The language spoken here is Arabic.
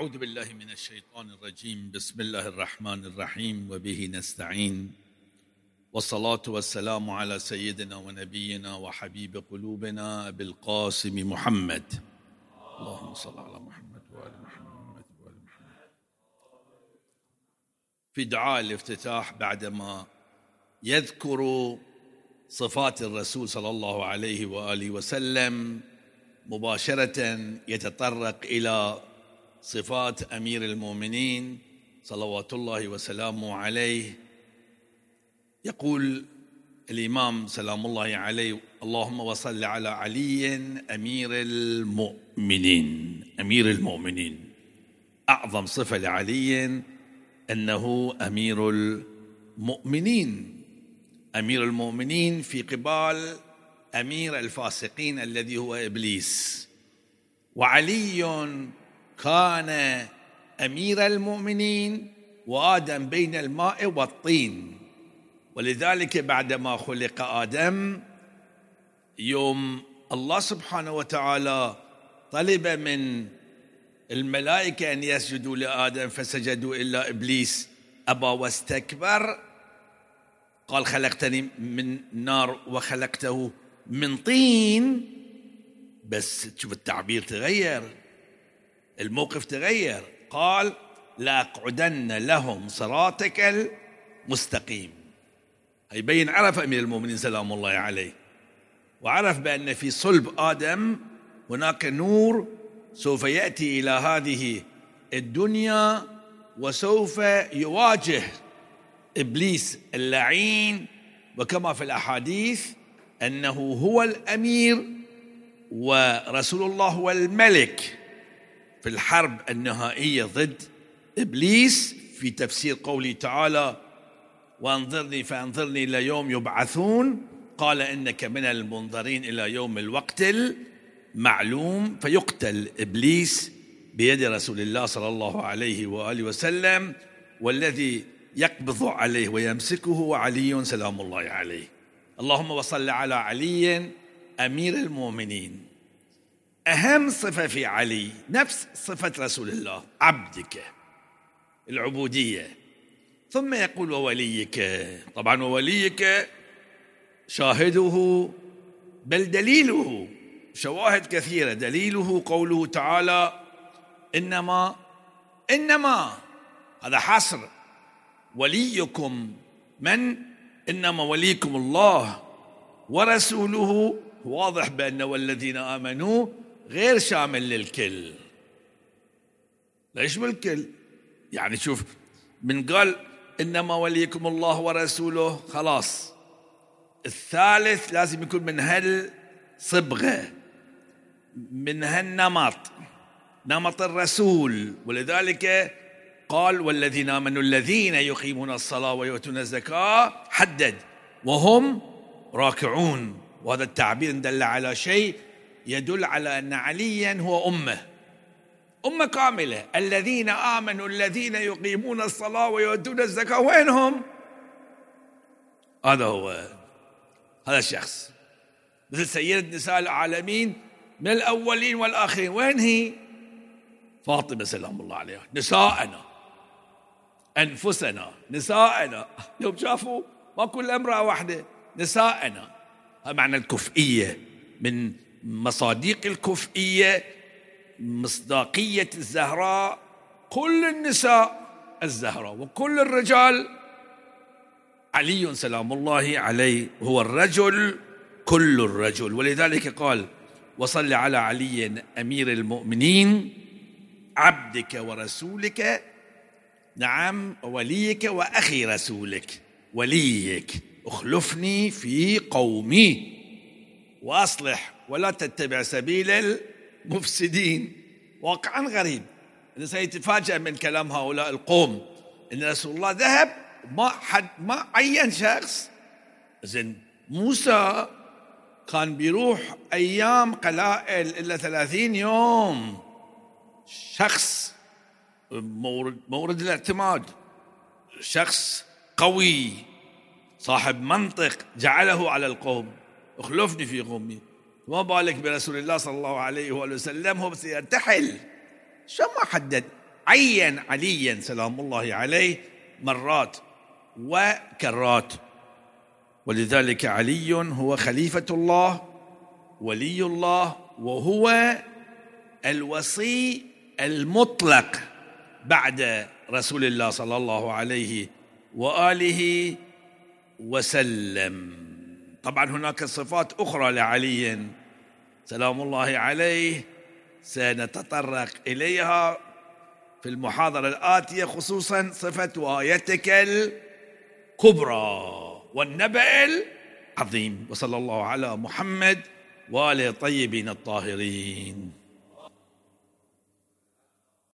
أعوذ بالله من الشيطان الرجيم. بسم الله الرحمن الرحيم. وبه نستعين. والصلاة والسلام على سيدنا ونبينا وحبيب قلوبنا أبي القاسم محمد. اللهم صل على محمد وآل محمد وآل محمد. في دعاء الافتتاح بعدما يذكر صفات الرسول صلى الله عليه وآله وسلم مباشرة يتطرق إلى صفات أمير المؤمنين صلوات الله وسلامه عليه. يقول الإمام سلام الله عليه اللهم وصل على علي أمير المؤمنين. أمير المؤمنين. أعظم صفة لعلي أنه أمير المؤمنين. أمير المؤمنين في قبال أمير الفاسقين الذي هو إبليس. وعلي كان أمير المؤمنين وآدم بين الماء والطين. ولذلك بعدما خلق آدم يوم الله سبحانه وتعالى طلب من الملائكة أن يسجدوا لآدم فسجدوا إلا إبليس. أبى واستكبر. قال خلقتني من نار وخلقته من طين. بس تشوف التعبير تغير. الموقف تغير. قال لأقعدن لهم صراطك المستقيم. يبين عرف أمير المؤمنين سلام الله عليه. وعرف بأن في صلب آدم هناك نور سوف يأتي إلى هذه الدنيا وسوف يواجه إبليس اللعين. وكما في الأحاديث أنه هو الأمير ورسول الله هو الملك في الحرب النهائية ضد إبليس في تفسير قوله تعالى وانظرني فانظرني إلى يوم يبعثون قال إنك من المنظرين إلى يوم الوقت المعلوم فيقتل إبليس بيد رسول الله صلى الله عليه وآله وسلم والذي يقبض عليه ويمسكه علي سلام الله عليه. اللهم وصل على علي أمير المؤمنين. أهم صفة في علي نفس صفة رسول الله عبدك العبودية. ثم يقول ووليك طبعا ووليك شاهده بل دليله شواهد كثيرة دليله قوله تعالى إنما إنما هذا حصر. وليكم من؟ إنما وليكم الله ورسوله. واضح بأن والذين آمنوا غير شامل للكل. ليش بالكل؟ يعني شوف من قال إنما وليكم الله ورسوله خلاص. الثالث لازم يكون من هالصبغه من هالنمط نمط الرسول. ولذلك قال والذين آمنوا الذين يقيمون الصلاة ويؤتون الزكاة حدد وهم راكعون. وهذا التعبير دل على شيء يدل على أن عليا هو أمه. أمة كاملة. الذين آمنوا الذين يقيمون الصلاة ويؤتون الزكاة. وينهم؟ هذا هو هذا الشخص. مثل سيدة نساء العالمين من الأولين والآخرين. وين هي؟ فاطمة سلام الله عليها. نساءنا. أنفسنا. نساءنا. يوم شافوا ما كل امرأة واحدة. نساءنا. هذا معنى الكفئية من مصاديق الكفئية مصداقية الزهراء كل النساء الزهراء وكل الرجال. علي سلام الله عليه هو الرجل كل الرجل. ولذلك قال وصل على علي أمير المؤمنين عبدك ورسولك نعم وليك وأخي رسولك وليك اخلفني في قومي. وأصلح ولا تتبع سبيل المفسدين. واقعا غريب. سيتفاجأ من كلام هؤلاء القوم أن رسول الله ذهب ما حد ما عين شخص. زين موسى كان بيروح أيام قلائل إلا ثلاثين يوم. شخص مورد, مورد الاعتماد. شخص قوي صاحب منطق جعله على القوم. اخلفني في قومي وما بالك برسول الله صلى الله عليه وآله وسلم؟ هو بس يرتحل. شو ما حدد. عين عليا سلام الله عليه مرات وكرات. ولذلك علي هو خليفة الله ولي الله وهو الوصي المطلق بعد رسول الله صلى الله عليه وآله وسلم. طبعا هناك صفات أخرى لعلي. سلام الله عليه. سنتطرق إليها في المحاضرة الآتية خصوصا صفة وايتك الكبرى والنبأ العظيم. وصلى الله على محمد واله الطيبين الطاهرين.